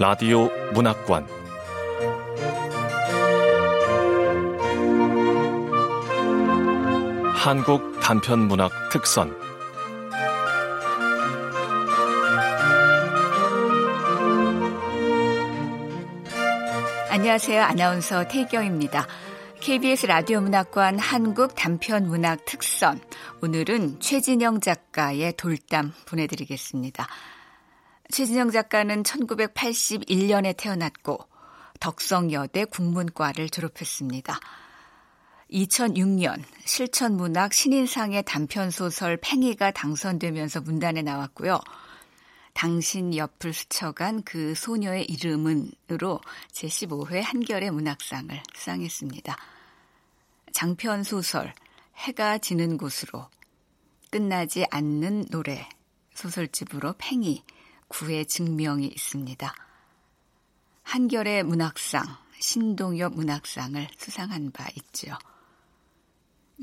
라디오 문학관 한국 단편 문학 특선 안녕하세요. 아나운서 태경입니다. KBS 라디오 문학관 한국 단편 문학 특선. 오늘은 최진영 작가의 돌담 보내드리겠습니다. 최진영 작가는 1981년에 태어났고 덕성여대 국문과를 졸업했습니다. 2006년 실천문학 신인상의 단편소설 팽이가 당선되면서 문단에 나왔고요. 당신 옆을 스쳐간 그 소녀의 이름은으로 제15회 한결의 문학상을 수상했습니다. 장편 소설 해가 지는 곳으로 끝나지 않는 노래 소설집으로 팽이 구의 증명이 있습니다. 한결의 문학상 신동엽 문학상을 수상한 바 있죠.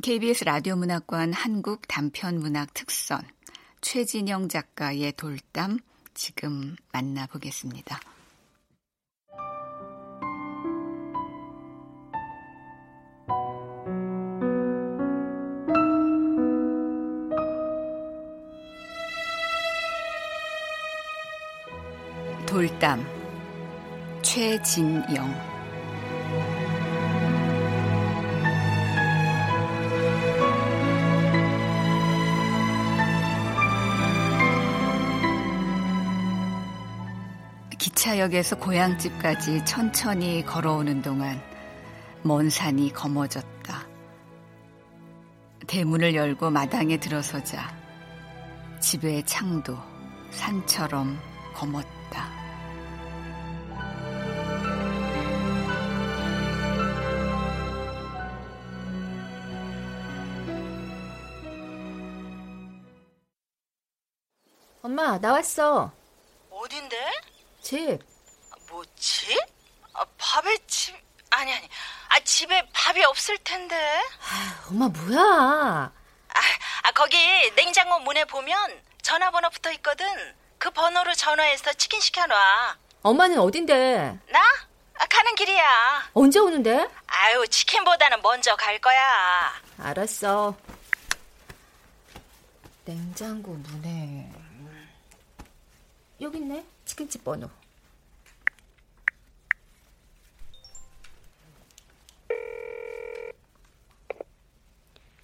KBS 라디오 문학관 한국 단편 문학 특선 최진영 작가의 돌담 지금 만나보겠습니다. 돌담 최진영 기차역에서 고향집까지 천천히 걸어오는 동안 먼 산이 검어졌다. 대문을 열고 마당에 들어서자 집의 창도 산처럼 검었다. 엄마, 나왔어. 어딘데? 집. 뭐 집? 아, 밥에 집 아니 아니. 아 집에 밥이 없을 텐데. 아, 엄마 뭐야? 아, 아 거기 냉장고 문에 보면 전화번호 붙어 있거든. 그 번호로 전화해서 치킨 시켜놔. 엄마는 어딘데? 나? 아, 가는 길이야. 언제 오는데? 아유 치킨보다는 먼저 갈 거야. 알았어. 냉장고 문에 여기 있네. 치킨집 번호.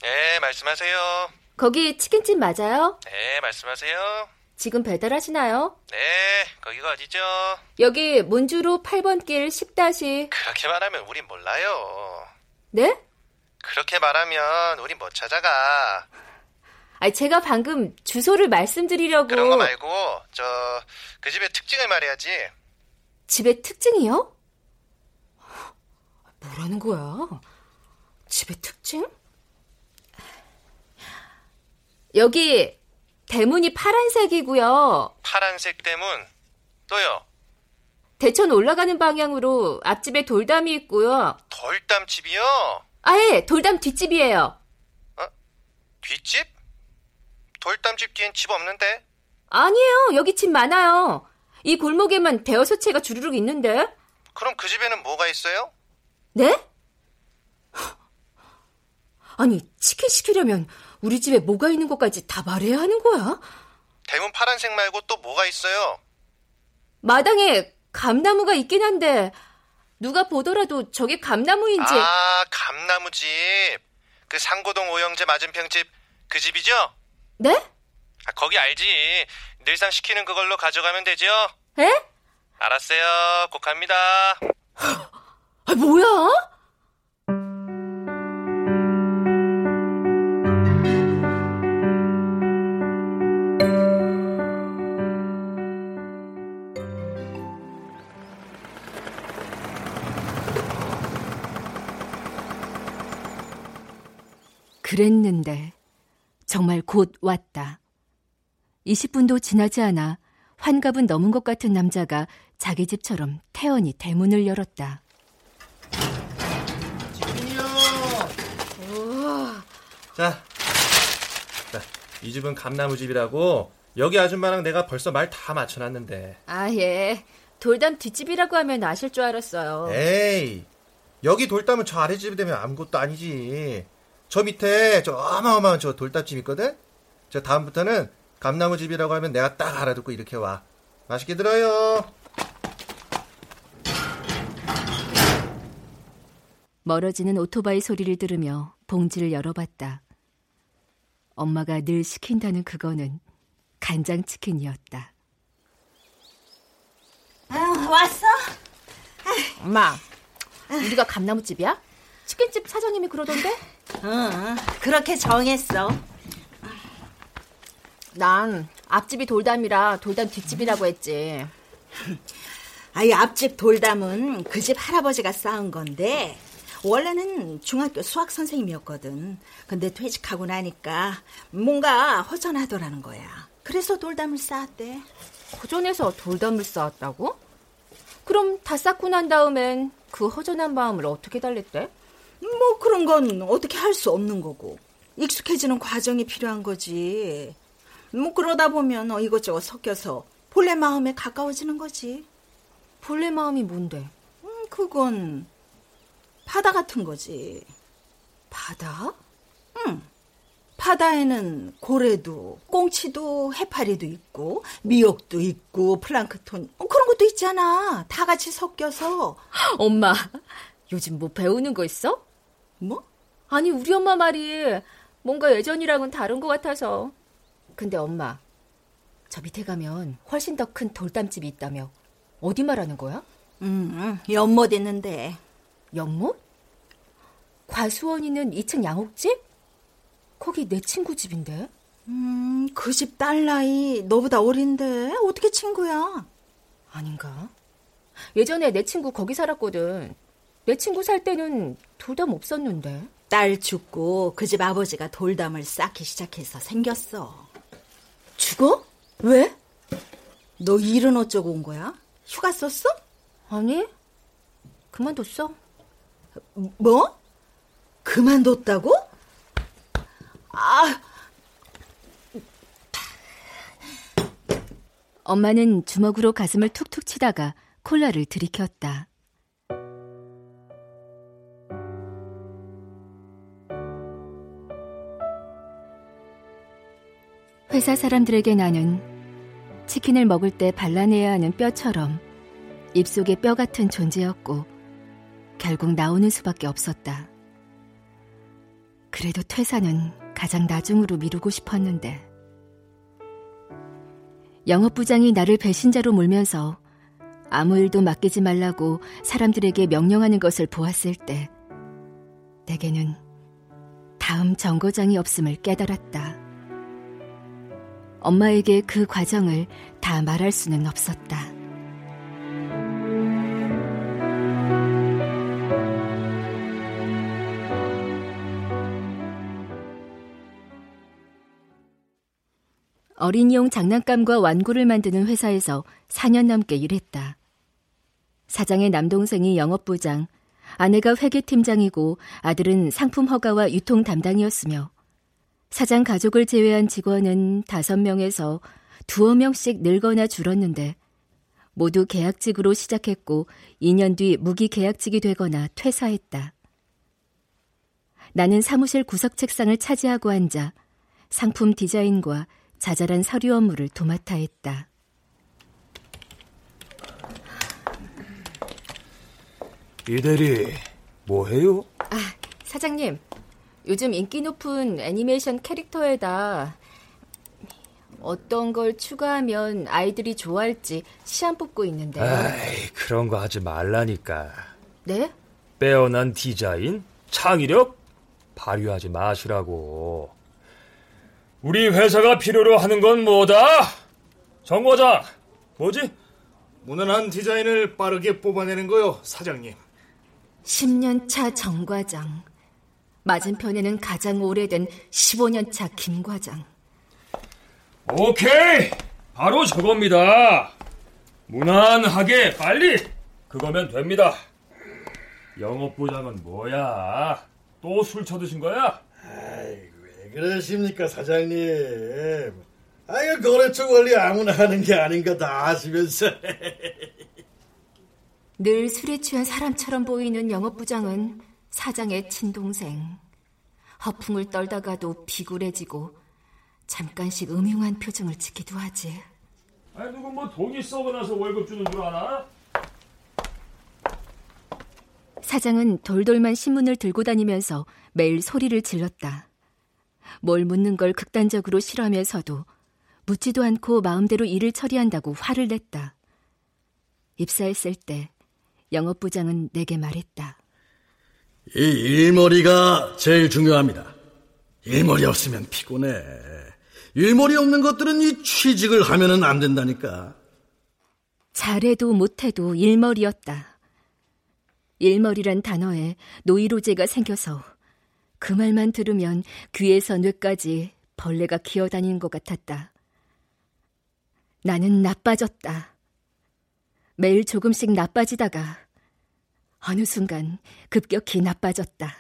네, 말씀하세요. 거기 치킨집 맞아요? 네, 말씀하세요. 지금 배달하시나요? 네, 거기가 어디죠? 여기 문주로 8번 길 10다시. 그렇게 말하면 우린 몰라요. 네? 그렇게 말하면 우린 못 찾아가. 아니, 제가 방금 주소를 말씀드리려고. 그런 거 말고, 저, 그 집의 특징을 말해야지. 집의 특징이요? 뭐라는 거야? 집의 특징? 여기 대문이 파란색이고요. 파란색 대문. 또요. 대천 올라가는 방향으로 앞집에 돌담이 있고요. 돌담 집이요? 아예 돌담 뒷집이에요. 어? 뒷집? 돌담집 뒤엔 집 없는데? 아니에요. 여기 집 많아요. 이 골목에만 대여섯 채가 주르륵 있는데. 그럼 그 집에는 뭐가 있어요? 네? 아니, 치킨 시키려면 우리 집에 뭐가 있는 것까지 다 말해야 하는 거야? 대문 파란색 말고 또 뭐가 있어요? 마당에 감나무가 있긴 한데 누가 보더라도 저게 감나무인지. 아, 감나무집. 그 상고동 오영재 맞은편 집그 집이죠? 네? 아, 거기 알지. 늘상 시키는 그걸로 가져가면 되죠? 에? 알았어요. 꼭 갑니다. 아, 뭐야? 그랬는데 정말 곧 왔다. 20분도 지나지 않아 환갑은 넘은 것 같은 남자가 자기 집처럼 태연히 대문을 열었다. 지민이요. 자, 자, 이 집은 감나무 집이라고 여기 아줌마랑 내가 벌써 말 다 맞춰놨는데. 아, 예. 돌담 뒷집이라고 하면 아실 줄 알았어요. 에이, 여기 돌담은 저 아래집이 되면 아무것도 아니지. 저 밑에 저 어마어마한 저 돌담집 있거든? 저 다음부터는 감나무 집이라고 하면 내가 딱 알아듣고 이렇게 와. 맛있게 들어요. 멀어지는 오토바이 소리를 들으며 봉지를 열어봤다. 엄마가 늘 시킨다는 그거는 간장치킨이었다. 아, 왔어? 엄마, 우리가 감나무집이야? 치킨집 사장님이 그러던데? 응, 그렇게 정했어. 난 앞집이 돌담이라 돌담 뒷집이라고 했지. 아이 앞집 돌담은 그 집 할아버지가 쌓은 건데 원래는 중학교 수학 선생님이었거든. 근데 퇴직하고 나니까 뭔가 허전하더라는 거야. 그래서 돌담을 쌓았대. 허전해서 돌담을 쌓았다고? 그럼 다 쌓고 난 다음엔 그 허전한 마음을 어떻게 달랬대? 뭐 그런 건 어떻게 할 수 없는 거고 익숙해지는 과정이 필요한 거지. 뭐 그러다 보면 어, 이것저것 섞여서 본래 마음에 가까워지는 거지. 본래 마음이 뭔데? 음, 그건 바다 같은 거지. 바다? 응. 바다에는 고래도, 꽁치도, 해파리도 있고, 미역도 있고, 플랑크톤, 어, 그런 것도 있잖아. 다 같이 섞여서. 엄마, 요즘 뭐 배우는 거 있어? 뭐? 아니, 우리 엄마 말이 뭔가 예전이랑은 다른 것 같아서. 근데 엄마, 저 밑에 가면 훨씬 더 큰 돌담집이 있다며. 어디 말하는 거야? 음, 연못 있는데. 연못? 과수원 있는 2층 양옥집? 거기 내 친구 집인데? 음, 그 집 딸 나이 너보다 어린데 어떻게 친구야? 아닌가? 예전에 내 친구 거기 살았거든. 내 친구 살 때는 돌담 없었는데. 딸 죽고 그 집 아버지가 돌담을 쌓기 시작해서 생겼어. 죽어? 왜? 너 일은 어쩌고 온 거야? 휴가 썼어? 아니, 그만뒀어. 뭐? 그만뒀다고? 아. 엄마는 주먹으로 가슴을 툭툭 치다가 콜라를 들이켰다. 회사 사람들에게 나는 치킨을 먹을 때 발라내야 하는 뼈처럼 입속에 뼈 같은 존재였고 결국 나오는 수밖에 없었다. 그래도 퇴사는 가장 나중으로 미루고 싶었는데 영업부장이 나를 배신자로 몰면서 아무 일도 맡기지 말라고 사람들에게 명령하는 것을 보았을 때 내게는 다음 정거장이 없음을 깨달았다. 엄마에게 그 과정을 다 말할 수는 없었다. 어린이용 장난감과 완구를 만드는 회사에서 4년 넘게 일했다. 사장의 남동생이 영업부장, 아내가 회계팀장이고 아들은 상품 허가와 유통 담당이었으며 사장 가족을 제외한 직원은 5명에서 두어 명씩 늘거나 줄었는데 모두 계약직으로 시작했고 2년 뒤 무기 계약직이 되거나 퇴사했다. 나는 사무실 구석 책상을 차지하고 앉아 상품 디자인과 자잘한 서류 업무를 도맡아 했다. 이대리, 뭐해요? 아, 사장님. 요즘 인기 높은 애니메이션 캐릭터에다 어떤 걸 추가하면 아이들이 좋아할지 시안 뽑고 있는데. 아이, 그런 거 하지 말라니까. 네? 빼어난 디자인, 창의력 발휘하지 마시라고. 우리 회사가 필요로 하는 건 뭐다? 정 과장, 뭐지? 무난한 디자인을 빠르게 뽑아내는 거요, 사장님. 10년차 정 과장. 맞은편에는 가장 오래된 15년차 김 과장. 오케이! 바로 저겁니다. 무난하게 빨리! 그거면 됩니다. 영업부장은 뭐야? 또 술 쳐드신 거야? 아이, 왜 그러십니까, 사장님? 아이고, 거래처 관리 아무나 하는 게 아닌가 다 아시면서. 늘 술에 취한 사람처럼 보이는 영업부장은 사장의 친동생. 허풍을 떨다가도 비굴해지고 잠깐씩 음흉한 표정을 짓기도 하지. 아니 누구 뭐 돈이 썩어나서 월급 주는 줄 아나? 사장은 돌돌만 신문을 들고 다니면서 매일 소리를 질렀다. 뭘 묻는 걸 극단적으로 싫어하면서도 묻지도 않고 마음대로 일을 처리한다고 화를 냈다. 입사했을 때 영업부장은 내게 말했다. 이 일머리가 제일 중요합니다. 일머리 없으면 피곤해. 일머리 없는 것들은 이 취직을 하면은 안 된다니까. 잘해도 못해도 일머리였다. 일머리란 단어에 노이로제가 생겨서 그 말만 들으면 귀에서 뇌까지 벌레가 기어다니는 것 같았다. 나는 나빠졌다. 매일 조금씩 나빠지다가 어느 순간 급격히 나빠졌다.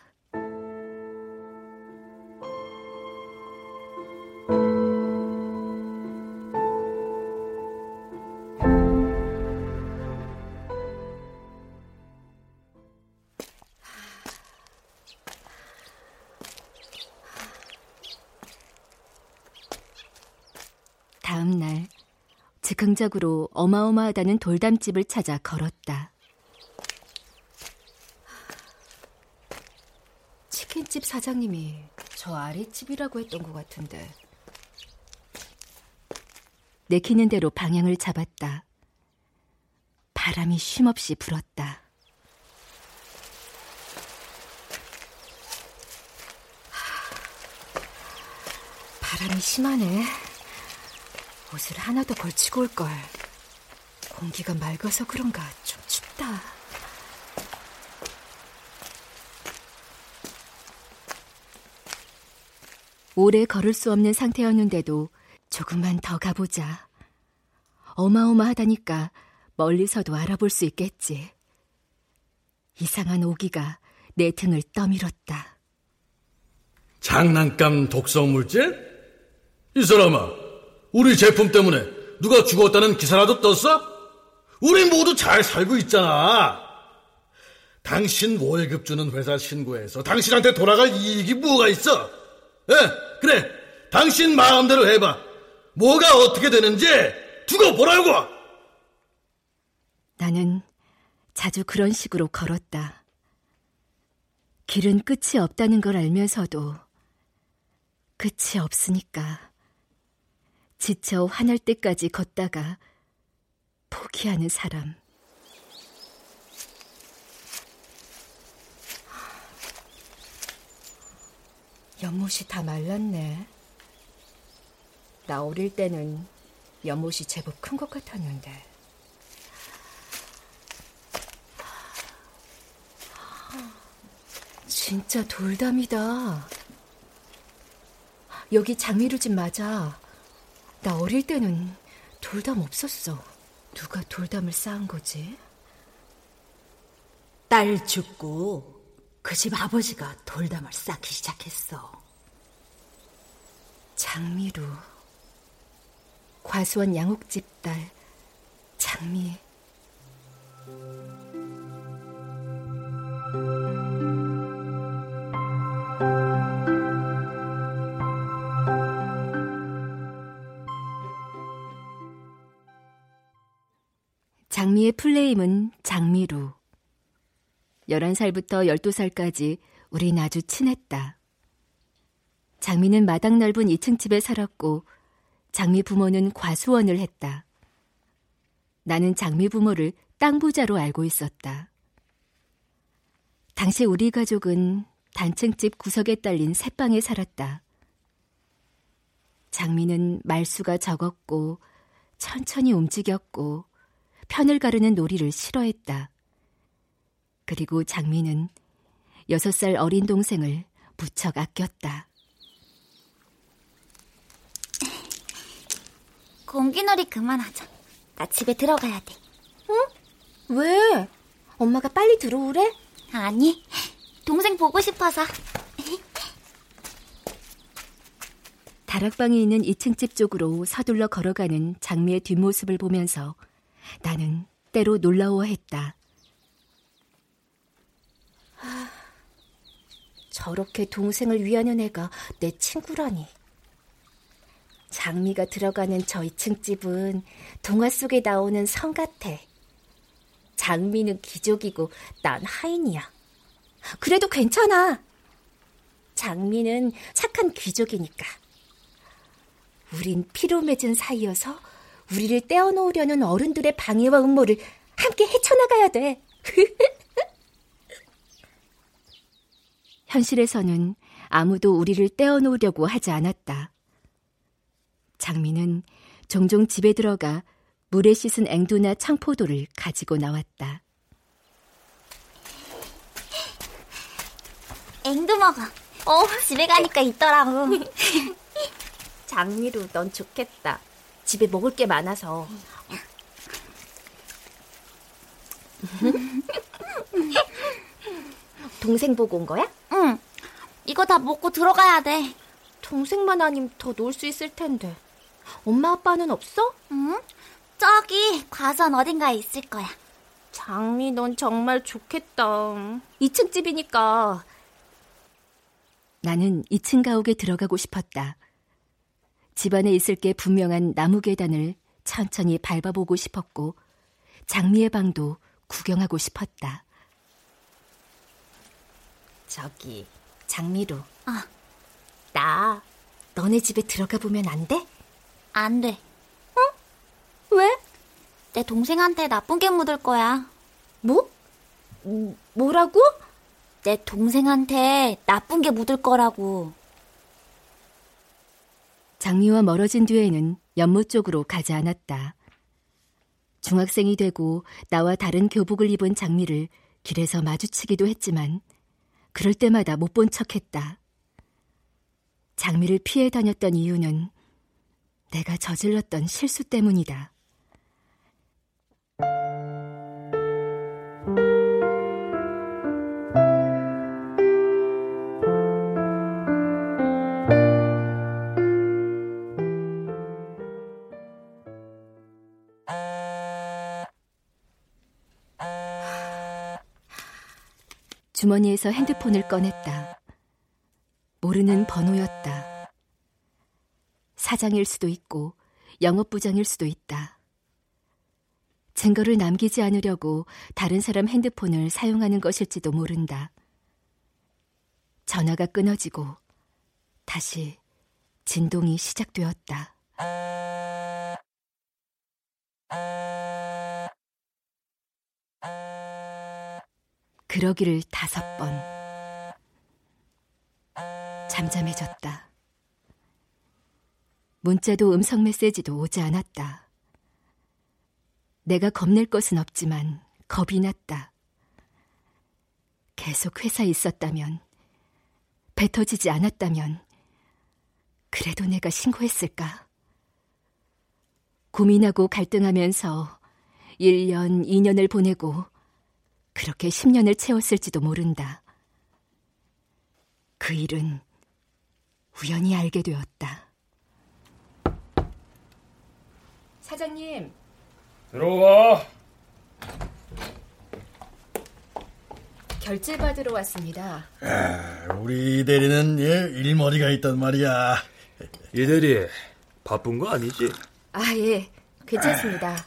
다음 날 즉흥적으로 어마어마하다는 돌담집을 찾아 걸었다. 치킨집 사장님이 저 아랫집이라고 했던 것 같은데. 내키는 대로 방향을 잡았다. 바람이 쉼없이 불었다. 바람이 심하네. 옷을 하나 더 걸치고 올걸. 공기가 맑아서 그런가 좀 춥다. 오래 걸을 수 없는 상태였는데도 조금만 더 가보자. 어마어마하다니까 멀리서도 알아볼 수 있겠지. 이상한 오기가 내 등을 떠밀었다. 장난감 독성 물질? 이 사람아, 우리 제품 때문에 누가 죽었다는 기사라도 떴어? 우리 모두 잘 살고 있잖아. 당신 월급 주는 회사 신고해서 당신한테 돌아갈 이익이 뭐가 있어? 예, 그래. 당신 마음대로 해봐. 뭐가 어떻게 되는지 두고 보라고. 나는 자주 그런 식으로 걸었다. 길은 끝이 없다는 걸 알면서도 끝이 없으니까 지쳐 화날 때까지 걷다가 포기하는 사람. 연못이 다 말랐네. 나 어릴 때는 연못이 제법 큰 것 같았는데. 진짜 돌담이다. 여기 장미루 집 맞아. 나 어릴 때는 돌담 없었어. 누가 돌담을 쌓은 거지? 딸 죽고 그 집 아버지가 돌담을 쌓기 시작했어. 장미루. 과수원 양옥집 딸 장미. 장미의 풀네임은 장미루. 11살부터 12살까지 우린 아주 친했다. 장미는 마당 넓은 2층 집에 살았고 장미 부모는 과수원을 했다. 나는 장미 부모를 땅 부자로 알고 있었다. 당시 우리 가족은 단층집 구석에 딸린 새방에 살았다. 장미는 말수가 적었고 천천히 움직였고 편을 가르는 놀이를 싫어했다. 그리고 장미는 여섯 살 어린 동생을 무척 아꼈다. 공기놀이 그만하자. 나 집에 들어가야 돼. 응? 왜? 엄마가 빨리 들어오래? 아니, 동생 보고 싶어서. 다락방에 있는 2층 집 쪽으로 서둘러 걸어가는 장미의 뒷모습을 보면서 나는 때로 놀라워했다. 저렇게 동생을 위하는 애가 내 친구라니. 장미가 들어가는 저 2층 집은 동화 속에 나오는 성 같아. 장미는 귀족이고 난 하인이야. 그래도 괜찮아. 장미는 착한 귀족이니까. 우린 피로 맺은 사이여서 우리를 떼어놓으려는 어른들의 방해와 음모를 함께 헤쳐나가야 돼. 현실에서는 아무도 우리를 떼어놓으려고 하지 않았다. 장미는 종종 집에 들어가 물에 씻은 앵두나 청포도를 가지고 나왔다. 앵두 먹어. 어, 집에 가니까 있더라고. 장미로 넌 좋겠다. 집에 먹을 게 많아서. 동생 보고 온 거야? 응. 이거 다 먹고 들어가야 돼. 동생만 아니면 더놀 수 있을 텐데. 엄마 아빠는 없어? 응? 저기 과수원 어딘가에 있을 거야. 장미 넌 정말 좋겠다. 2층 집이니까. 나는 2층 가옥에 들어가고 싶었다. 집 안에 있을 게 분명한 나무 계단을 천천히 밟아보고 싶었고 장미의 방도 구경하고 싶었다. 저기 장미로. 아, 나 너네 집에 들어가 보면 안 돼? 안 돼. 어? 왜? 내 동생한테 나쁜 게 묻을 거야. 뭐? 음, 뭐라고? 내 동생한테 나쁜 게 묻을 거라고. 장미와 멀어진 뒤에는 연못 쪽으로 가지 않았다. 중학생이 되고 나와 다른 교복을 입은 장미를 길에서 마주치기도 했지만 그럴 때마다 못 본 척했다. 장미를 피해 다녔던 이유는 내가 저질렀던 실수 때문이다. 주머니에서 핸드폰을 꺼냈다. 모르는 번호였다. 사장일 수도 있고 영업부장일 수도 있다. 증거를 남기지 않으려고 다른 사람 핸드폰을 사용하는 것일지도 모른다. 전화가 끊어지고 다시 진동이 시작되었다. 그러기를 다섯 번. 잠잠해졌다. 문자도 음성 메시지도 오지 않았다. 내가 겁낼 것은 없지만 겁이 났다. 계속 회사에 있었다면, 배 터지지 않았다면, 그래도 내가 신고했을까? 고민하고 갈등하면서 1년, 2년을 보내고 그렇게 10년을 채웠을지도 모른다. 그 일은 우연히 알게 되었다. 사장님. 들어와. 결제 받으러 왔습니다. 아, 우리 대리는 예, 일머리가 있단 말이야. 이 대리 바쁜 거 아니지? 아 예, 괜찮습니다.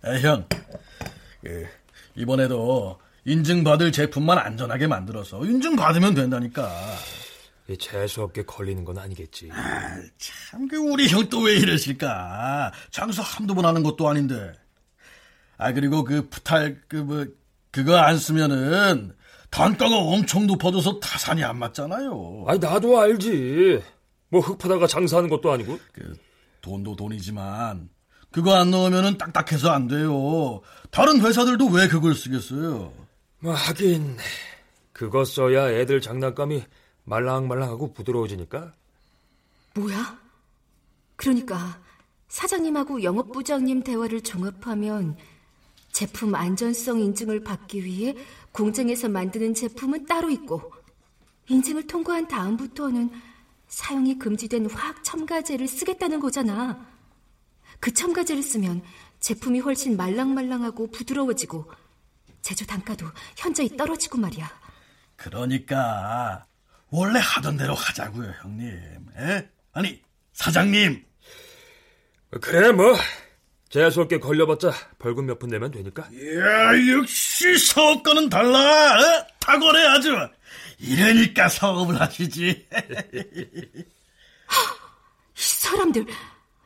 아, 형, 그, 이번에도 인증받을 제품만 안전하게 만들어서 인증받으면 된다니까. 재수없게 걸리는 건 아니겠지. 아, 참, 그 우리 형 또 왜 이러실까? 장수 한두 번 하는 것도 아닌데. 아, 그리고 그 부탈, 그 뭐, 그거 안 쓰면은 단가가 엄청 높아져서 타산이 안 맞잖아요. 아니, 나도 알지. 뭐 흙파다가 장사하는 것도 아니고. 그 돈도 돈이지만 그거 안 넣으면은 딱딱해서 안 돼요. 다른 회사들도 왜 그걸 쓰겠어요? 뭐 하긴 그거 써야 애들 장난감이 말랑말랑하고 부드러워지니까. 뭐야? 그러니까 사장님하고 영업부장님 대화를 종합하면 제품 안전성 인증을 받기 위해 공장에서 만드는 제품은 따로 있고 인증을 통과한 다음부터는 사용이 금지된 화학 첨가제를 쓰겠다는 거잖아. 그 첨가제를 쓰면 제품이 훨씬 말랑말랑하고 부드러워지고 제조 단가도 현저히 떨어지고 말이야. 그러니까 원래 하던 대로 하자고요, 형님. 에? 아니, 사장님. 그래, 뭐. 재수없게 걸려봤자 벌금 몇 푼 내면 되니까. 이야, 역시 사업가는 달라. 어? 탁월해 아주. 이러니까 사업을 하시지. 이 사람들,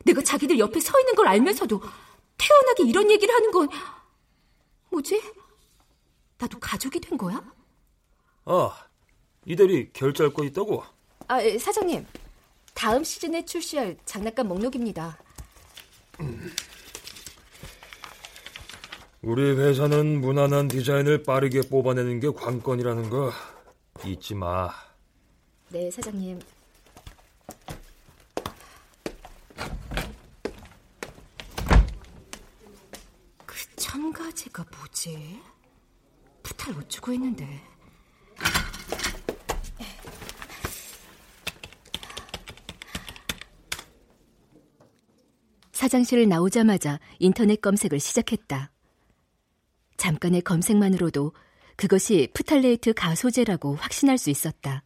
내가 자기들 옆에 서 있는 걸 알면서도 태어나게 이런 얘기를 하는 건 뭐지? 나도 가족이 된 거야? 아, 이 대리 결제할 거 있다고? 아, 예, 사장님. 다음 시즌에 출시할 장난감 목록입니다. 우리 회사는 무난한 디자인을 빠르게 뽑아내는 게 관건이라는 거 잊지 마. 네, 사장님. 그 첨가제가 뭐지? 부탈 어쩌고 했는데. 사장실을 나오자마자 인터넷 검색을 시작했다. 잠깐의 검색만으로도 그것이 프탈레이트 가소제라고 확신할 수 있었다.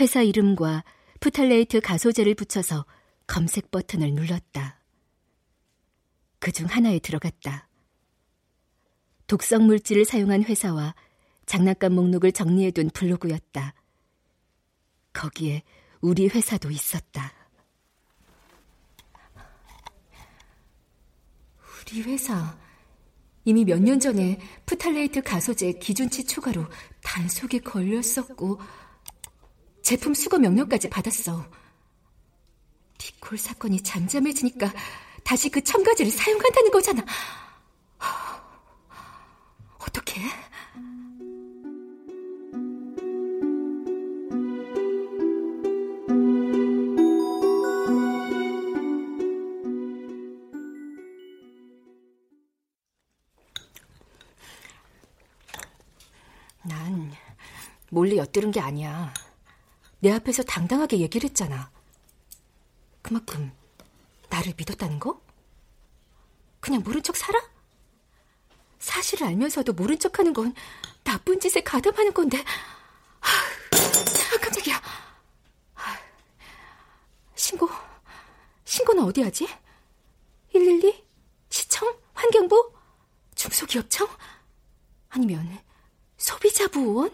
회사 이름과 프탈레이트 가소제를 붙여서 검색 버튼을 눌렀다. 그 중 하나에 들어갔다. 독성 물질을 사용한 회사와 장난감 목록을 정리해둔 블로그였다. 거기에 우리 회사도 있었다. 우리 회사 이미 몇 년 전에 푸탈레이트 가소제 기준치 초과로 단속에 걸렸었고 제품 수거 명령까지 받았어. 니콜 사건이 잠잠해지니까 다시 그 첨가제를 사용한다는 거잖아. 어떻게? 난 몰래 엿들은 게 아니야. 내 앞에서 당당하게 얘기를 했잖아. 그만큼 나를 믿었다는 거? 그냥 모른 척 살아? 사실을 알면서도 모른 척 하는 건 나쁜 짓에 가담하는 건데. 아, 깜짝이야. 신고, 신고는 어디 하지? 112? 시청? 환경부? 중소기업청? 아니면 소비자부원?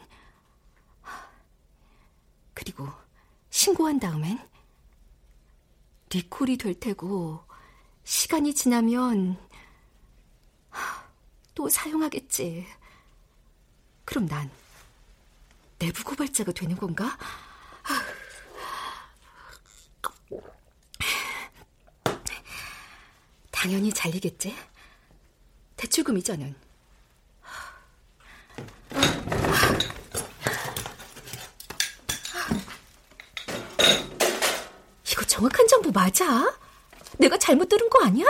그리고 신고한 다음엔 리콜이 될 테고 시간이 지나면 또 사용하겠지. 그럼 난 내부 고발자가 되는 건가? 당연히 잘리겠지. 대출금 이자는 이거 정확한 정보 맞아? 내가 잘못 들은 거 아니야?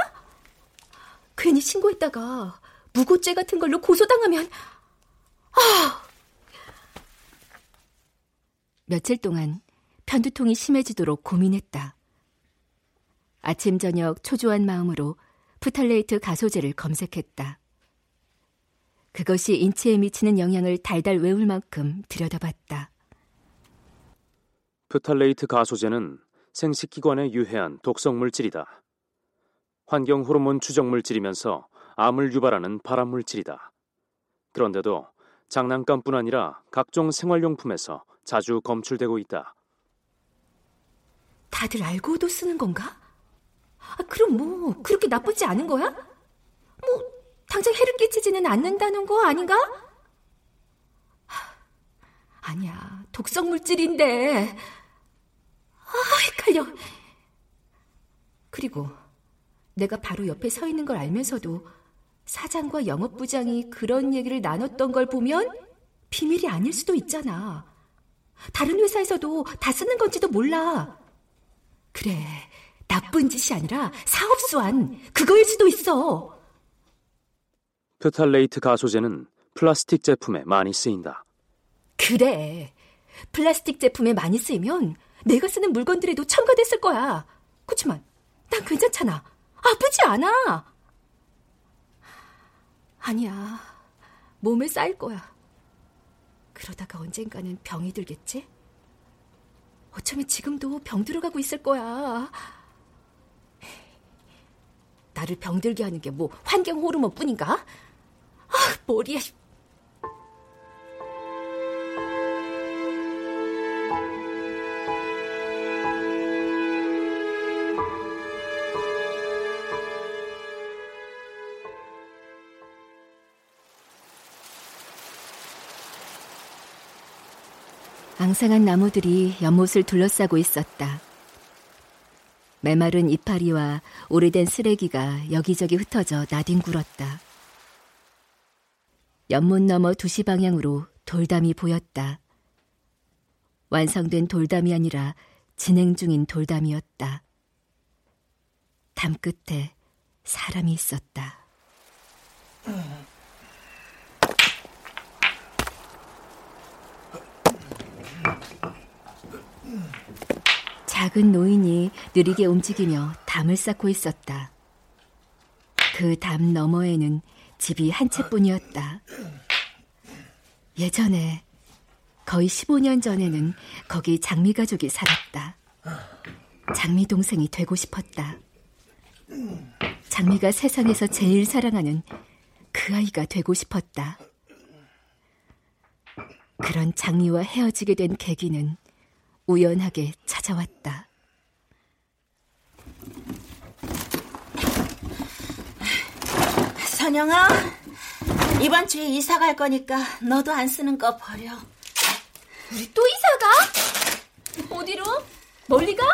괜히 신고했다가 무고죄 같은 걸로 고소당하면 아! 며칠 동안 편두통이 심해지도록 고민했다. 아침 저녁 초조한 마음으로 프탈레이트 가소제를 검색했다. 그것이 인체에 미치는 영향을 달달 외울 만큼 들여다봤다. 프탈레이트 가소제는 생식기관에 유해한 독성 물질이다. 환경 호르몬 추정 물질이면서 암을 유발하는 발암 물질이다. 그런데도 장난감뿐 아니라 각종 생활용품에서 자주 검출되고 있다. 다들 알고도 쓰는 건가? 아, 그럼 뭐 그렇게 나쁘지 않은 거야? 뭐 당장 해를 끼치지는 않는다는 거 아닌가? 하, 아니야, 독성 물질인데. 아, 헷갈려. 그리고 내가 바로 옆에 서 있는 걸 알면서도 사장과 영업부장이 그런 얘기를 나눴던 걸 보면 비밀이 아닐 수도 있잖아. 다른 회사에서도 다 쓰는 건지도 몰라. 그래, 나쁜 짓이 아니라 사업수완, 그거일 수도 있어. 표탈레이트 가소제는 플라스틱 제품에 많이 쓰인다. 그래. 플라스틱 제품에 많이 쓰이면 내가 쓰는 물건들에도 첨가됐을 거야. 그렇지만 난 괜찮잖아. 아프지 않아. 아니야. 몸에 쌓일 거야. 그러다가 언젠가는 병이 들겠지? 어쩌면 지금도 병 들어가고 있을 거야. 나를 병들게 하는 게 뭐 환경 호르몬 뿐인가? 아, 머리야. 앙상한 나무들이 연못을 둘러싸고 있었다. 메마른 이파리와 오래된 쓰레기가 여기저기 흩어져 나뒹굴었다. 연못 너머 두시 방향으로 돌담이 보였다. 완성된 돌담이 아니라 진행 중인 돌담이었다. 담 끝에 사람이 있었다. 작은 노인이 느리게 움직이며 담을 쌓고 있었다. 그 담 너머에는 집이 한 채뿐이었다. 예전에 거의 15년 전에는 거기 장미 가족이 살았다. 장미 동생이 되고 싶었다. 장미가 세상에서 제일 사랑하는 그 아이가 되고 싶었다. 그런 장미와 헤어지게 된 계기는 우연하게 찾아왔다. 선영아, 이번 주에 이사 갈 거니까 너도 안 쓰는 거 버려. 우리 또 이사 가? 어디로? 멀리 가?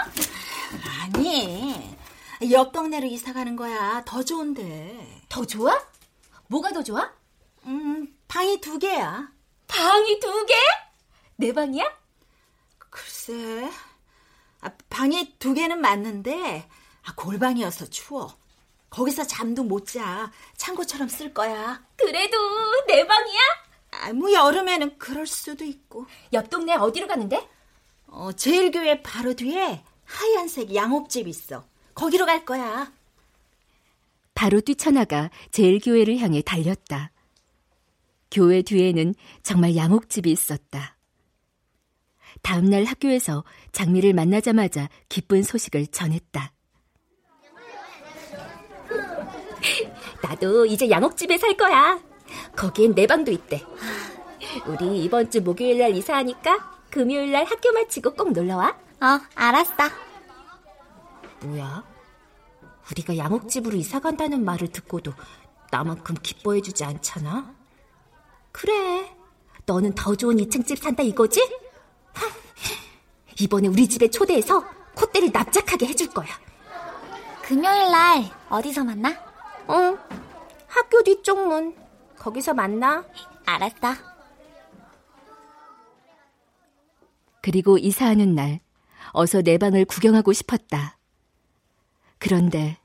아니, 옆 동네로 이사 가는 거야. 더 좋은데. 더 좋아? 뭐가 더 좋아? 음, 방이 두 개야. 방이 두 개? 내 방이야? 글쎄, 아, 방이 두 개는 맞는데 아, 골방이어서 추워. 거기서 잠도 못 자. 창고처럼 쓸 거야. 그래도 내 방이야? 아, 뭐 여름에는 그럴 수도 있고. 옆 동네 어디로 가는데? 어, 제일교회 바로 뒤에 하얀색 양옥집 있어. 거기로 갈 거야. 바로 뛰쳐나가 제일교회를 향해 달렸다. 교회 뒤에는 정말 양옥집이 있었다. 다음날 학교에서 장미를 만나자마자 기쁜 소식을 전했다. 나도 이제 양옥집에 살 거야. 거기엔 내 방도 있대. 우리 이번 주 목요일 날 이사하니까 금요일 날 학교 마치고 꼭 놀러 와. 어, 알았어. 뭐야? 우리가 양옥집으로 이사 간다는 말을 듣고도 나만큼 기뻐해 주지 않잖아? 그래. 너는 더 좋은 2층 집 산다 이거지? 이번에 우리 집에 초대해서 콧대를 납작하게 해줄 거야. 금요일 날 어디서 만나? 응. 학교 뒤쪽 문. 거기서 만나. 알았어. 그리고 이사하는 날 어서 내 방을 구경하고 싶었다. 그런데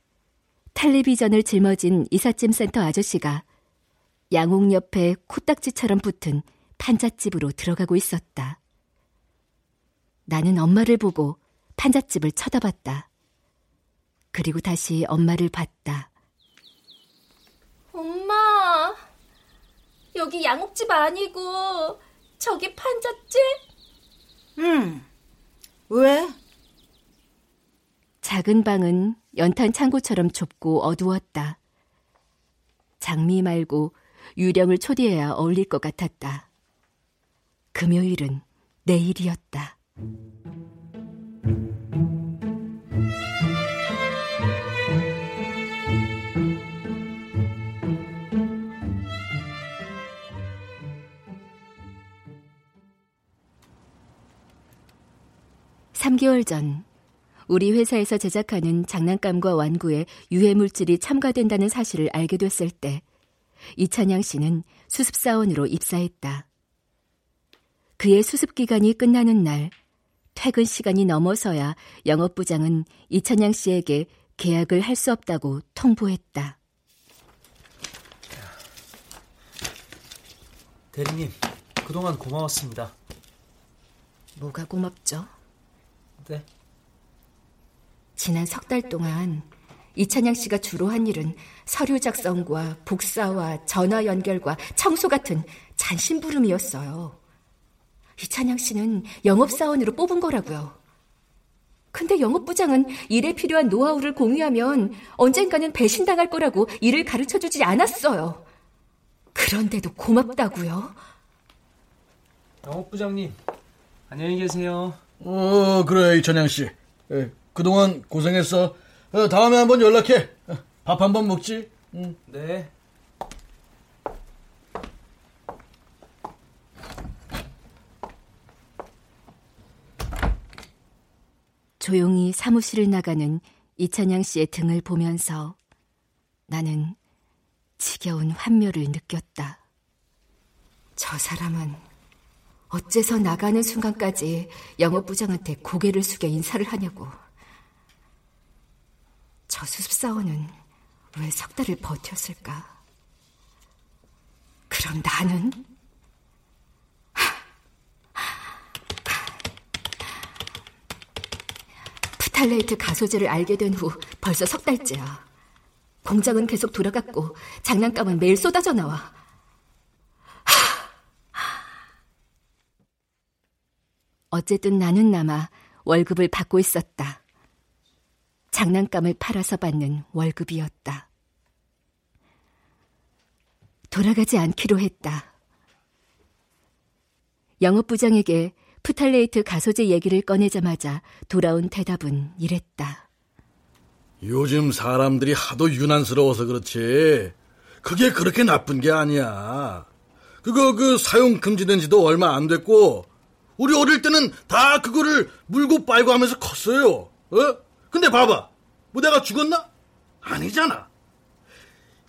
텔레비전을 짊어진 이삿짐 센터 아저씨가 양옥 옆에 코딱지처럼 붙은 판잣집으로 들어가고 있었다. 나는 엄마를 보고 판잣집을 쳐다봤다. 그리고 다시 엄마를 봤다. 엄마, 여기 양옥집 아니고 저기 판잣집? 응. 왜? 작은 방은 연탄 창고처럼 좁고 어두웠다. 장미 말고 유령을 초대해야 어울릴 것 같았다. 금요일은 내일이었다. (3개월) 전 우리 회사에서 제작하는 장난감과 완구에 유해 물질이 첨가된다는 사실을 알게 됐을 때 이찬양 씨는 수습사원으로 입사했다. 그의 수습 기간이 끝나는 날 퇴근 시간이 넘어서야 영업부장은 이찬양 씨에게 계약을 할 수 없다고 통보했다. 대리님, 그동안 고마웠습니다. 뭐가 고맙죠? 네. 지난 석 달 동안 이찬양 씨가 주로 한 일은 서류 작성과 복사와 전화 연결과 청소 같은 잔심부름이었어요. 이찬양 씨는 영업사원으로 뽑은 거라고요. 근데 영업부장은 일에 필요한 노하우를 공유하면 언젠가는 배신당할 거라고 일을 가르쳐 주지 않았어요. 그런데도 고맙다고요? 영업부장님, 안녕히 계세요. 어, 그래, 이천양 씨. 예, 그동안 고생했어. 어, 다음에 한번 연락해. 어, 밥 한번 먹지. 응. 네. 조용히 사무실을 나가는 이찬양 씨의 등을 보면서 나는 지겨운 환멸을 느꼈다. 저 사람은 어째서 나가는 순간까지 영업부장한테 고개를 숙여 인사를 하냐고. 저 수습사원은 왜 석 달을 버텼을까? 그럼 나는? 탈레이트 가소제를 알게 된 후 벌써 석 달째야. 공장은 계속 돌아갔고 장난감은 매일 쏟아져 나와. 어쨌든 나는 남아 월급을 받고 있었다. 장난감을 팔아서 받는 월급이었다. 돌아가지 않기로 했다. 영업부장에게 푸탈레이트 가소제 얘기를 꺼내자마자 돌아온 대답은 이랬다. 요즘 사람들이 하도 유난스러워서 그렇지. 그게 그렇게 나쁜 게 아니야. 그거 그 사용 금지된 지도 얼마 안 됐고 우리 어릴 때는 다 그거를 물고 빨고 하면서 컸어요. 어? 근데 봐봐. 뭐 내가 죽었나? 아니잖아.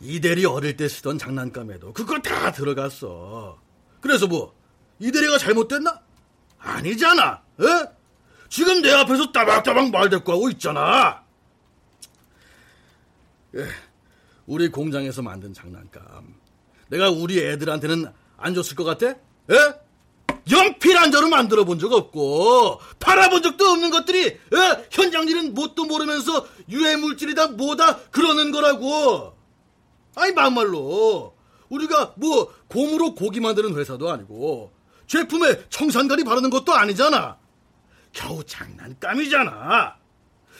이대리 어릴 때 쓰던 장난감에도 그거 다 들어갔어. 그래서 뭐 이대리가 잘못됐나? 아니잖아. 어? 지금 내 앞에서 따박따박 말대꾸 하고 있잖아. 예, 우리 공장에서 만든 장난감. 내가 우리 애들한테는 안 줬을 것 같아? 예? 연필한자로 만들어 본 적 없고 팔아본 적도 없는 것들이 예? 현장 일은 뭣도 모르면서 유해 물질이다 뭐다 그러는 거라고. 아니 막말로 우리가 뭐 곰으로 고기 만드는 회사도 아니고 제품에 청산가리 바르는 것도 아니잖아. 겨우 장난감이잖아.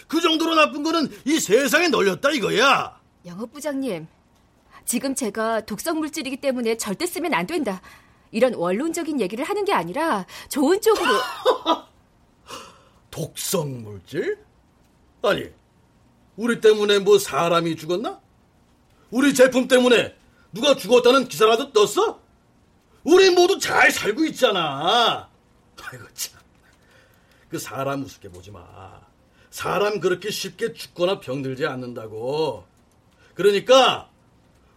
그 정도로 나쁜 거는 이 세상에 널렸다 이거야. 영업부장님, 지금 제가 독성 물질이기 때문에 절대 쓰면 안 된다. 이런 원론적인 얘기를 하는 게 아니라 좋은 쪽으로. 독성 물질? 아니, 우리 때문에 뭐 사람이 죽었나? 우리 제품 때문에 누가 죽었다는 기사라도 떴어? 우리 모두 잘 살고 있잖아. 아이고 참. 그 사람 우습게 보지 마. 사람 그렇게 쉽게 죽거나 병들지 않는다고. 그러니까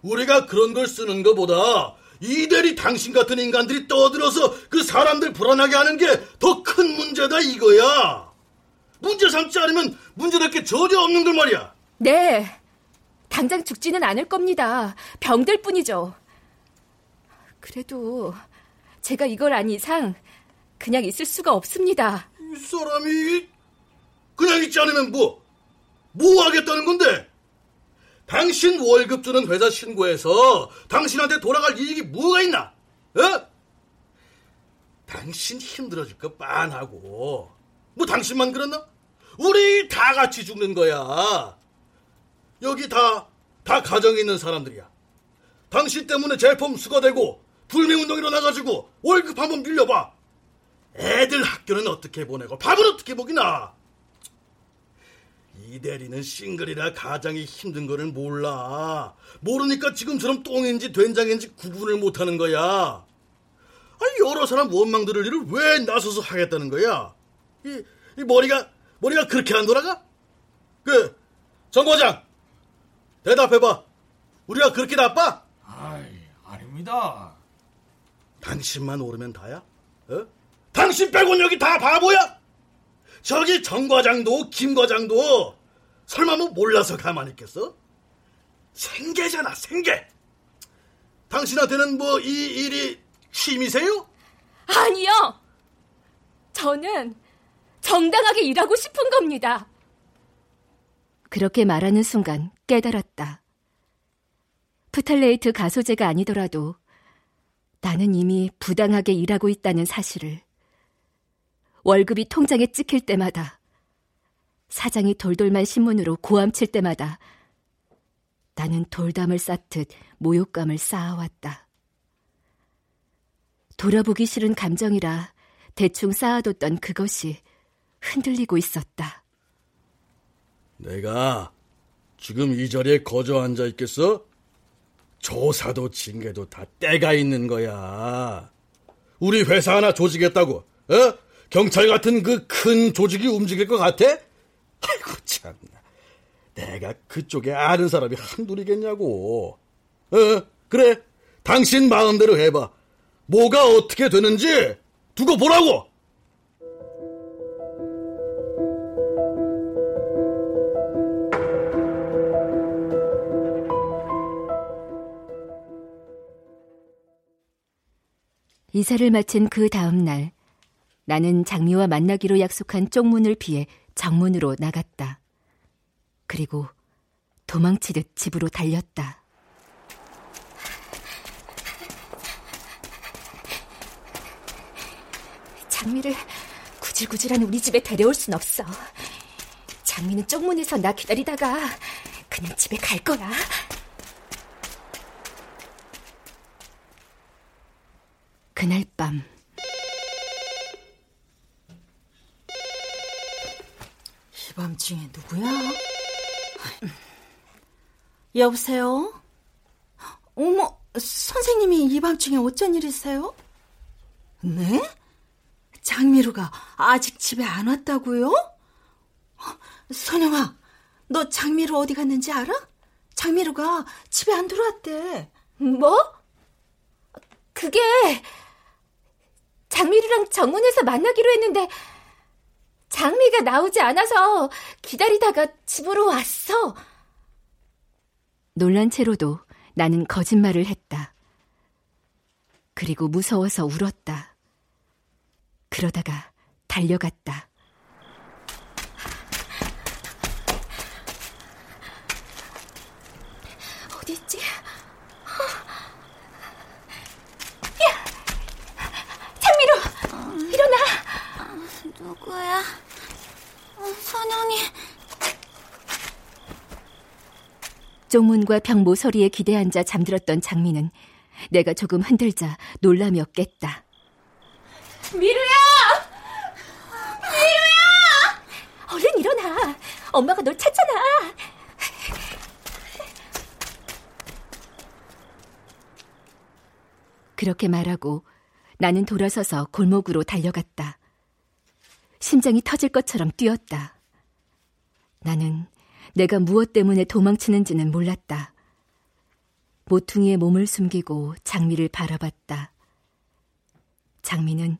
우리가 그런 걸 쓰는 것보다 이대리 당신 같은 인간들이 떠들어서 그 사람들 불안하게 하는 게 더 큰 문제다 이거야. 문제 삼지 않으면 문제될 게 전혀 없는 걸 말이야. 네. 당장 죽지는 않을 겁니다. 병들 뿐이죠. 그래도 제가 이걸 안 이상 그냥 있을 수가 없습니다. 이 사람이 그냥 있지 않으면 뭐, 뭐 하겠다는 건데? 당신 월급 주는 회사 신고해서 당신한테 돌아갈 이익이 뭐가 있나? 어? 당신 힘들어질 거 빤하고 뭐 당신만 그랬나? 우리 다 같이 죽는 거야. 여기 다, 다 가정에 있는 사람들이야. 당신 때문에 제품 수거되고 불매운동 일어나가지고 월급 한번 빌려봐. 애들 학교는 어떻게 보내고 밥은 어떻게 먹이나? 이 대리는 싱글이라 가장이 힘든 거를 몰라. 모르니까 지금처럼 똥인지 된장인지 구분을 못하는 거야. 아니 여러 사람 원망 들을 일을 왜 나서서 하겠다는 거야? 이, 이 머리가 머리가 그렇게 안 돌아가? 그 정과장 대답해봐. 우리가 그렇게 나빠? 아이 아닙니다. 당신만 오르면 다야? 어? 당신 빼곤 여기 다 바보야? 저기 정 과장도 김 과장도 설마 뭐 몰라서 가만히 있겠어? 생계잖아 생계. 당신한테는 뭐 이 일이 취미세요? 아니요. 저는 정당하게 일하고 싶은 겁니다. 그렇게 말하는 순간 깨달았다. 푸탈레이트 가소제가 아니더라도 나는 이미 부당하게 일하고 있다는 사실을 월급이 통장에 찍힐 때마다 사장이 돌돌만 신문으로 고함칠 때마다 나는 돌담을 쌓듯 모욕감을 쌓아왔다. 돌아보기 싫은 감정이라 대충 쌓아뒀던 그것이 흔들리고 있었다. 내가 지금 이 자리에 거저 앉아 있겠어? 조사도 징계도 다 때가 있는 거야. 우리 회사 하나 조직했다고, 어? 경찰 같은 그 큰 조직이 움직일 것 같아? 아이고, 참나. 내가 그쪽에 아는 사람이 한둘이겠냐고. 어, 그래. 당신 마음대로 해봐. 뭐가 어떻게 되는지 두고 보라고! 이사를 마친 그 다음 날, 나는 장미와 만나기로 약속한 쪽문을 피해 정문으로 나갔다. 그리고 도망치듯 집으로 달렸다. 장미를 구질구질한 우리 집에 데려올 순 없어. 장미는 쪽문에서 나 기다리다가 그냥 집에 갈 거야. 그날 밤 이 밤중에 누구야? 여보세요? 어머, 선생님이 이 밤중에 어쩐 일이세요? 네? 장미루가 아직 집에 안 왔다고요? 선영아, 너 장미루 어디 갔는지 알아? 장미루가 집에 안 들어왔대. 뭐? 그게 장미루랑 정문에서 만나기로 했는데 장미가 나오지 않아서 기다리다가 집으로 왔어. 놀란 채로도 나는 거짓말을 했다. 그리고 무서워서 울었다. 그러다가 달려갔다. 어디 있지? 야! 장미루! 일어나! 누구야? 어, 선영이. 쪽문과 벽 모서리에 기대앉아 잠들었던 장미는 내가 조금 흔들자 놀라며 깼다. 미루야! 미루야! 얼른 일어나. 엄마가 널 찾잖아. 그렇게 말하고 나는 돌아서서 골목으로 달려갔다. 심장이 터질 것처럼 뛰었다. 나는 내가 무엇 때문에 도망치는지는 몰랐다. 모퉁이에 몸을 숨기고 장미를 바라봤다. 장미는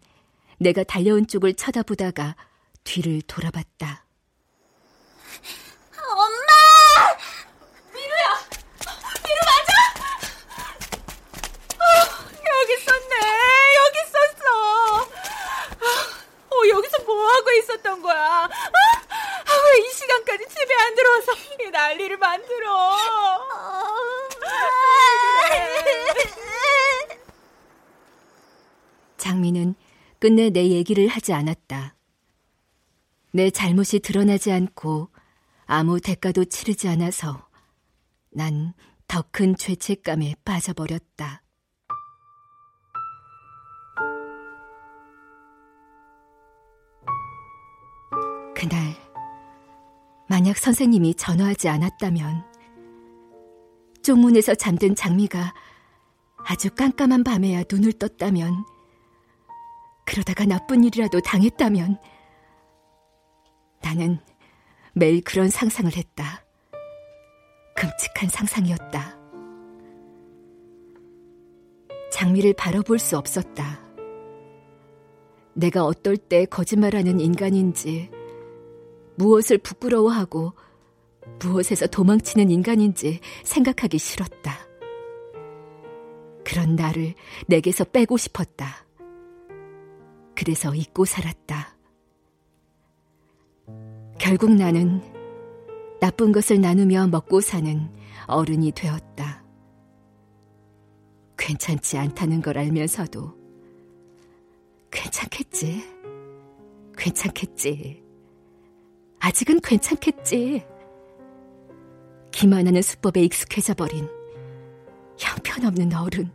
내가 달려온 쪽을 쳐다보다가 뒤를 돌아봤다. 엄마! 미루야! 미루 맞아? 어, 여기 있었네. 여기 있었어. 어, 여기서 뭐 하고 있었던 거야? 왜 이 들어와서 이 난리를 만들어? 장미는 끝내 내 얘기를 하지 않았다. 내 잘못이 드러나지 않고 아무 대가도 치르지 않아서 난 더 큰 죄책감에 빠져버렸다. 그날, 만약 선생님이 전화하지 않았다면, 쪽문에서 잠든 장미가 아주 깜깜한 밤에야 눈을 떴다면, 그러다가 나쁜 일이라도 당했다면, 나는 매일 그런 상상을 했다. 끔찍한 상상이었다. 장미를 바라볼 수 없었다. 내가 어떨 때 거짓말하는 인간인지, 무엇을 부끄러워하고 무엇에서 도망치는 인간인지 생각하기 싫었다. 그런 나를 내게서 빼고 싶었다. 그래서 잊고 살았다. 결국 나는 나쁜 것을 나누며 먹고 사는 어른이 되었다. 괜찮지 않다는 걸 알면서도 괜찮겠지. 괜찮겠지. 아직은 괜찮겠지. 기만하는 수법에 익숙해져 버린 형편없는 어른.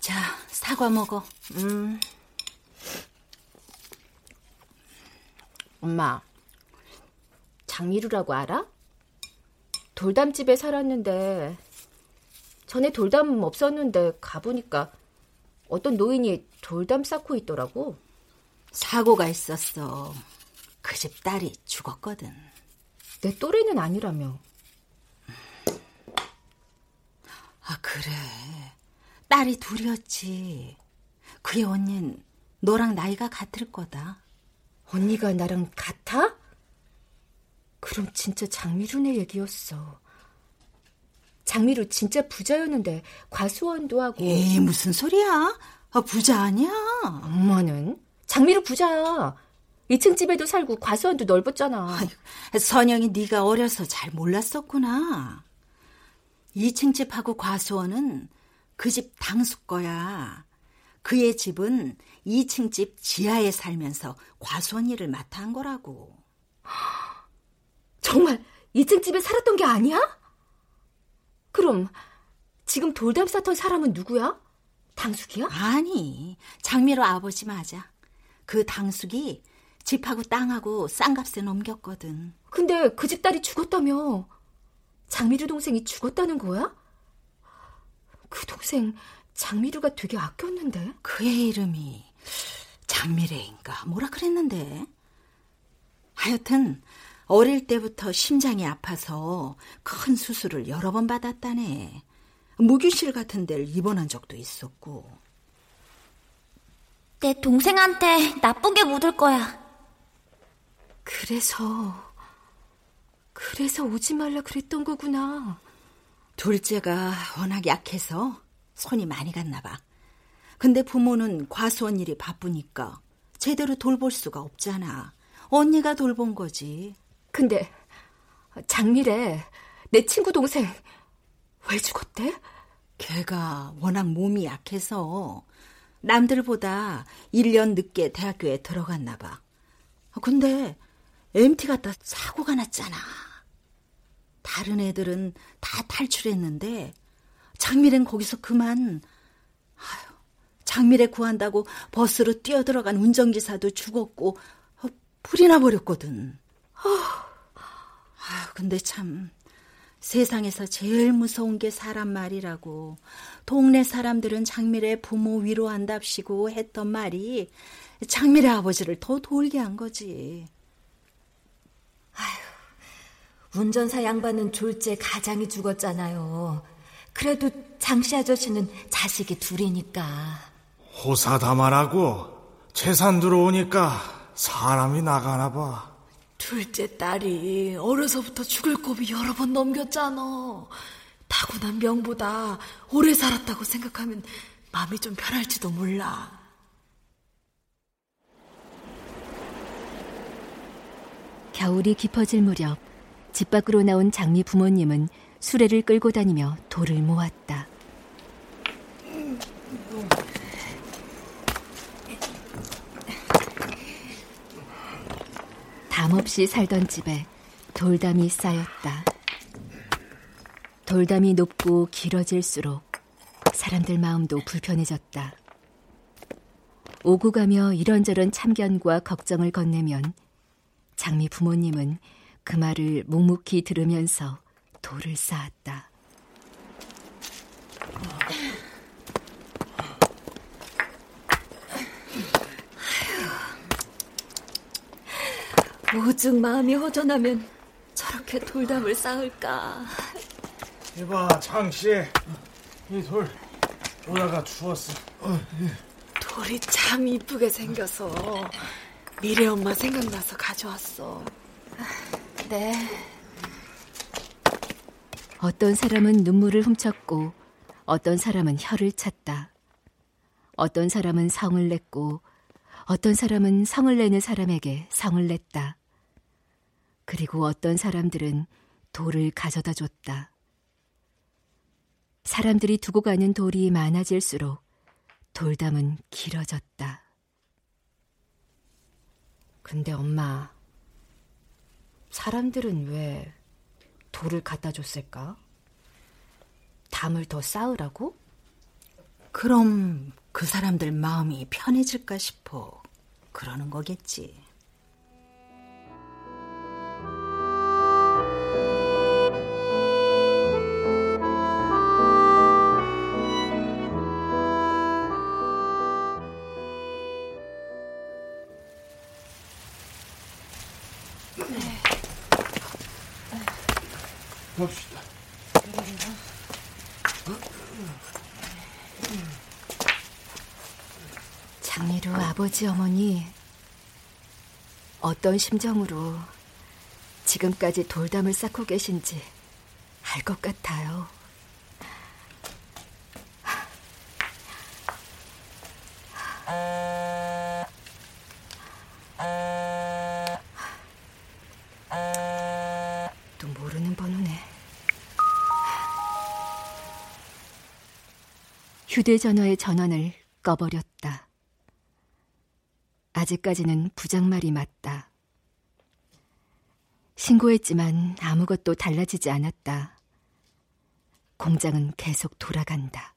자, 사과 먹어. 음. 엄마, 장미루라고 알아? 돌담집에 살았는데 전에 돌담 없었는데 가보니까 어떤 노인이 돌담 쌓고 있더라고. 사고가 있었어. 그 집 딸이 죽었거든. 내 또래는 아니라며. 아, 그래. 딸이 둘이었지. 그의 언니는 너랑 나이가 같을 거다. 언니가 나랑 같아? 그럼 진짜 장미루네 얘기였어. 장미루 진짜 부자였는데 과수원도 하고. 에이, 무슨 소리야? 아, 부자 아니야. 엄마는? 장미루 부자야. 2층 집에도 살고 과수원도 넓었잖아. 아유, 선영이 네가 어려서 잘 몰랐었구나. 2층 집하고 과수원은 그 집 당숙 거야. 그의 집은 2층 집 지하에 살면서 과수원 일을 맡아 한 거라고. 정말 2층 집에 살았던 게 아니야? 그럼 지금 돌담 쌓던 사람은 누구야? 당숙이야? 아니, 장미로 아버지 맞아. 그 당숙이 집하고 땅하고 싼 값에 넘겼거든. 근데 그 집 딸이 죽었다며. 장미루 동생이 죽었다는 거야? 그 동생 장미루가 되게 아꼈는데. 그의 이름이 장미래인가 뭐라 그랬는데. 하여튼 어릴 때부터 심장이 아파서 큰 수술을 여러 번 받았다네. 무규실 같은 데를 입원한 적도 있었고. 내 동생한테 나쁜 게 묻을 거야. 그래서, 그래서 오지 말라 그랬던 거구나. 둘째가 워낙 약해서 손이 많이 갔나 봐. 근데 부모는 과수원 일이 바쁘니까 제대로 돌볼 수가 없잖아. 언니가 돌본 거지. 근데 장미래, 내 친구 동생 왜 죽었대? 걔가 워낙 몸이 약해서 남들보다 1년 늦게 대학교에 들어갔나 봐. 근데 MT 갔다 사고가 났잖아. 다른 애들은 다 탈출했는데 장미래는 거기서 그만 아유, 장미래 구한다고 버스로 뛰어들어간 운전기사도 죽었고 어, 불이 나버렸거든. 아유, 근데 참 세상에서 제일 무서운 게 사람 말이라고 동네 사람들은 장미래 부모 위로한답시고 했던 말이 장미래 아버지를 더 돌게 한 거지. 아휴, 운전사 양반은 졸제 가장이 죽었잖아요. 그래도 장씨 아저씨는 자식이 둘이니까. 호사다마라고 재산 들어오니까 사람이 나가나 봐. 둘째 딸이 어려서부터 죽을 고비 여러 번 넘겼잖아. 타고난 병보다 오래 살았다고 생각하면 마음이 좀 편할지도 몰라. 겨울이 깊어질 무렵 집 밖으로 나온 장미 부모님은 수레를 끌고 다니며 돌을 모았다. 담 없이 살던 집에 돌담이 쌓였다. 돌담이 높고 길어질수록 사람들 마음도 불편해졌다. 오고 가며 이런저런 참견과 걱정을 건네면 장미 부모님은 그 말을 묵묵히 들으면서 돌을 쌓았다. 오죽 마음이 허전하면 저렇게 돌담을 쌓을까. 이봐, 장씨. 이 돌, 오다가 주웠어. 돌이 참 이쁘게 생겨서 미래 엄마 생각나서 가져왔어. 네. 어떤 사람은 눈물을 훔쳤고 어떤 사람은 혀를 찼다. 어떤 사람은 성을 냈고 어떤 사람은 성을 내는 사람에게 성을 냈다. 그리고 어떤 사람들은 돌을 가져다 줬다. 사람들이 두고 가는 돌이 많아질수록 돌담은 길어졌다. 근데 엄마, 사람들은 왜 돌을 갖다 줬을까? 담을 더 쌓으라고? 그럼 그 사람들 마음이 편해질까 싶어 그러는 거겠지. 아버지 어머니 어떤 심정으로 지금까지 돌담을 쌓고 계신지 알 것 같아요. 또 모르는 번호네. 휴대전화의 전원을 꺼버렸다. 아직까지는 부장말이 맞다. 신고했지만 아무것도 달라지지 않았다. 공장은 계속 돌아간다.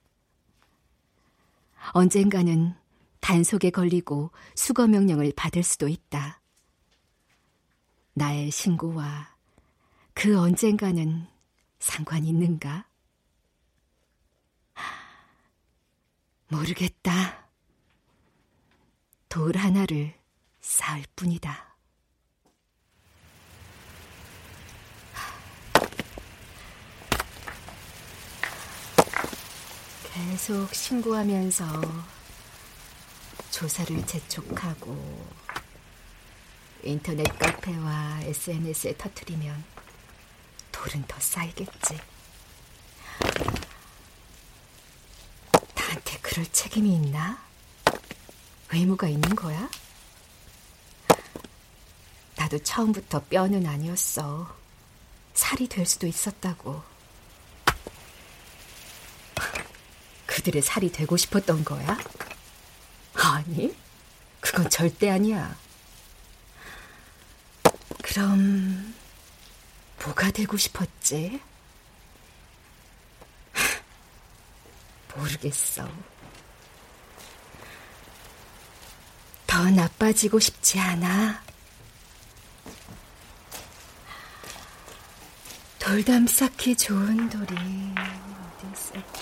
언젠가는 단속에 걸리고 수거 명령을 받을 수도 있다. 나의 신고와 그 언젠가는 상관이 있는가? 모르겠다. 돌 하나를 쌓을 뿐이다. 계속 신고하면서 조사를 재촉하고 인터넷 카페와 SNS에 터트리면 돌은 더 쌓이겠지. 나한테 그럴 책임이 있나? 의무가 있는 거야? 나도 처음부터 뼈는 아니었어. 살이 될 수도 있었다고. 그들의 살이 되고 싶었던 거야? 아니, 그건 절대 아니야. 그럼, 뭐가 되고 싶었지? 모르겠어. 더 나빠지고 싶지 않아. 돌담 쌓기 좋은 돌이 어디 있을까?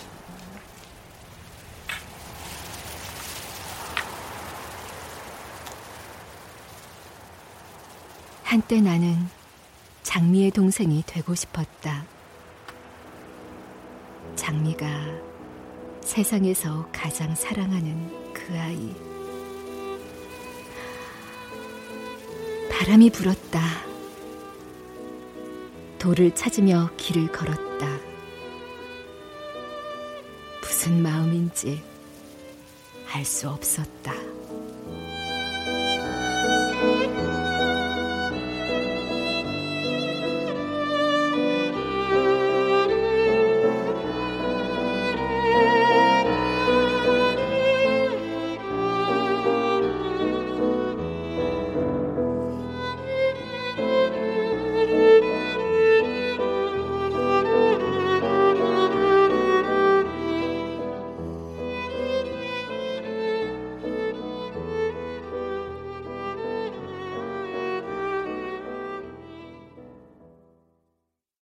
한때 나는 장미의 동생이 되고 싶었다. 장미가 세상에서 가장 사랑하는 그 아이. 바람이 불었다. 돌을 찾으며 길을 걸었다. 무슨 마음인지 알 수 없었다.